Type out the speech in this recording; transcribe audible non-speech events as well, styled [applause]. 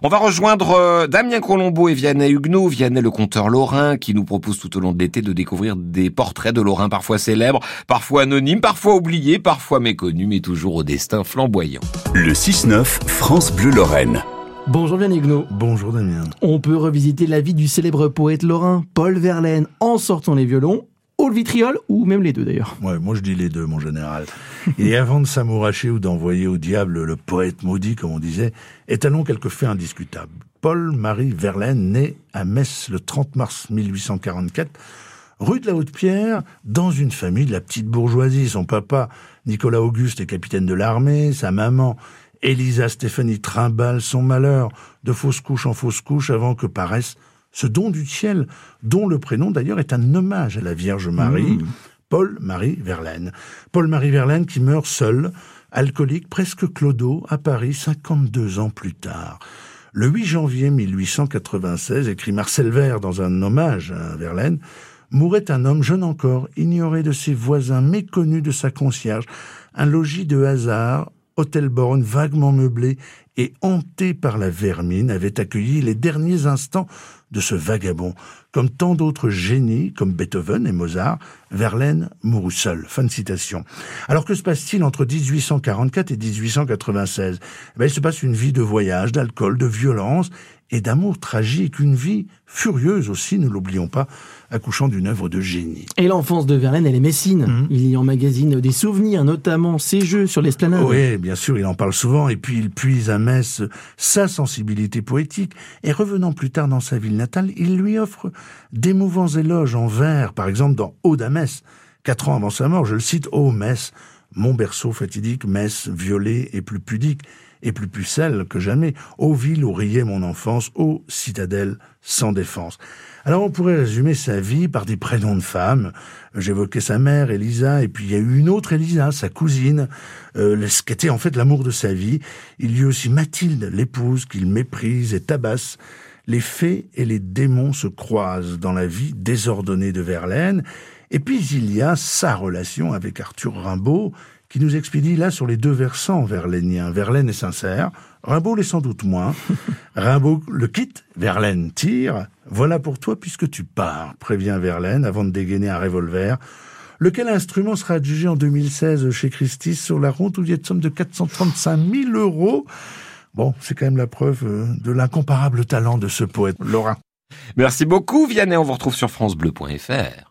On va rejoindre euh, Damien Colombo et Vianney Huguenot, Vianney le conteur lorrain, qui nous propose tout au long de l'été de découvrir des portraits de Lorrain parfois célèbres, parfois anonymes, parfois oubliés, parfois méconnus, mais toujours au destin flamboyant. Le 6-9, France Bleu Lorraine. Bonjour Vianney Huguenot. Bonjour Damien. On peut revisiter la vie du célèbre poète lorrain Paul Verlaine en sortant les violons le vitriol, ou même les deux d'ailleurs. Ouais, moi je dis les deux, mon général. [laughs] Et avant de s'amouracher ou d'envoyer au diable le poète maudit, comme on disait, étalons quelques faits indiscutables. Paul-Marie Verlaine, né à Metz le 30 mars 1844, rue de la Haute-Pierre, dans une famille de la petite bourgeoisie. Son papa, Nicolas Auguste, est capitaine de l'armée, sa maman, Elisa Stéphanie trimballe son malheur de fausse couche en fausse couche avant que paraisse ce don du ciel, dont le prénom d'ailleurs est un hommage à la Vierge Marie, mmh. Paul-Marie Verlaine. Paul-Marie Verlaine qui meurt seul, alcoolique, presque clodo, à Paris 52 ans plus tard. Le 8 janvier 1896, écrit Marcel Vert dans un hommage à Verlaine, mourait un homme jeune encore, ignoré de ses voisins, méconnu de sa concierge, un logis de hasard, hôtel Borne vaguement meublé et hanté par la vermine, avait accueilli les derniers instants de ce vagabond. Comme tant d'autres génies, comme Beethoven et Mozart, Verlaine mourut seul. Fin de citation. Alors que se passe-t-il entre 1844 et 1896 eh ben, Il se passe une vie de voyage, d'alcool, de violence et d'amour tragique, une vie furieuse aussi, ne l'oublions pas, accouchant d'une œuvre de génie. Et l'enfance de Verlaine, elle est messine. Mhm. Il y emmagasine des souvenirs, notamment ses jeux sur l'esplanade. Oui, bien sûr, il en parle souvent, et puis il puise à Sa sensibilité poétique, et revenant plus tard dans sa ville natale, il lui offre d'émouvants éloges en vers, par exemple dans Ode à. Quatre ans avant sa mort, je le cite, Ô Metz, mon berceau fatidique, Metz, violet et plus pudique, et plus pucelle que jamais. Ô ville où riait mon enfance, ô citadelle sans défense. Alors on pourrait résumer sa vie par des prénoms de femmes. J'évoquais sa mère, Elisa, et puis il y a eu une autre Elisa, sa cousine, euh, ce qui était en fait l'amour de sa vie. Il y a aussi Mathilde, l'épouse qu'il méprise et tabasse. Les fées et les démons se croisent dans la vie désordonnée de Verlaine. Et puis il y a sa relation avec Arthur Rimbaud, qui nous expédie là sur les deux versants verlainiens. Verlaine est sincère, Rimbaud l'est sans doute moins. [laughs] Rimbaud le quitte, Verlaine tire. Voilà pour toi puisque tu pars, prévient Verlaine avant de dégainer un revolver. Lequel instrument sera adjugé en 2016 chez Christie sur la ronde où il y a de somme de 435 000 euros? Bon, c'est quand même la preuve euh, de l'incomparable talent de ce poète lorrain. Merci beaucoup, Vianney. On vous retrouve sur FranceBleu.fr.